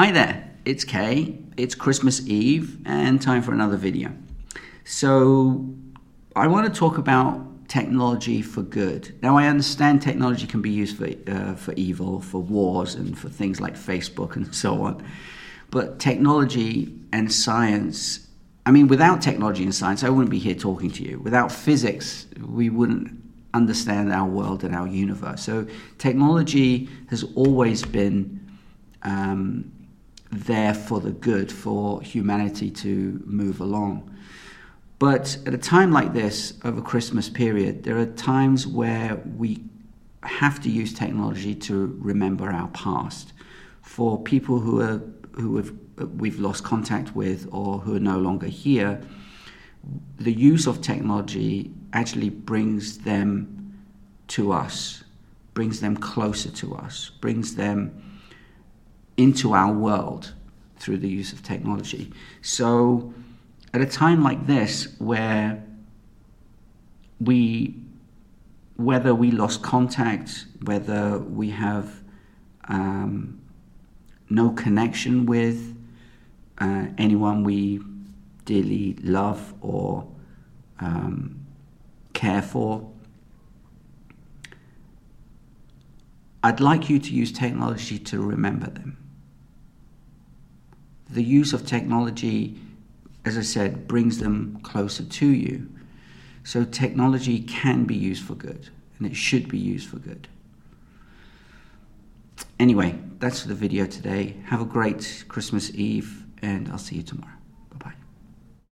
Hi there, it's Kay. It's Christmas Eve and time for another video. So, I want to talk about technology for good. Now, I understand technology can be used for, uh, for evil, for wars, and for things like Facebook and so on. But technology and science, I mean, without technology and science, I wouldn't be here talking to you. Without physics, we wouldn't understand our world and our universe. So, technology has always been. Um, there for the good, for humanity to move along. But at a time like this, over Christmas period, there are times where we have to use technology to remember our past. For people who are who have, we've lost contact with or who are no longer here, the use of technology actually brings them to us, brings them closer to us, brings them into our world through the use of technology. So, at a time like this, where we, whether we lost contact, whether we have um, no connection with uh, anyone we dearly love or um, care for, I'd like you to use technology to remember them the use of technology, as I said, brings them closer to you. So technology can be used for good, and it should be used for good. Anyway, that's the video today. Have a great Christmas Eve, and I'll see you tomorrow.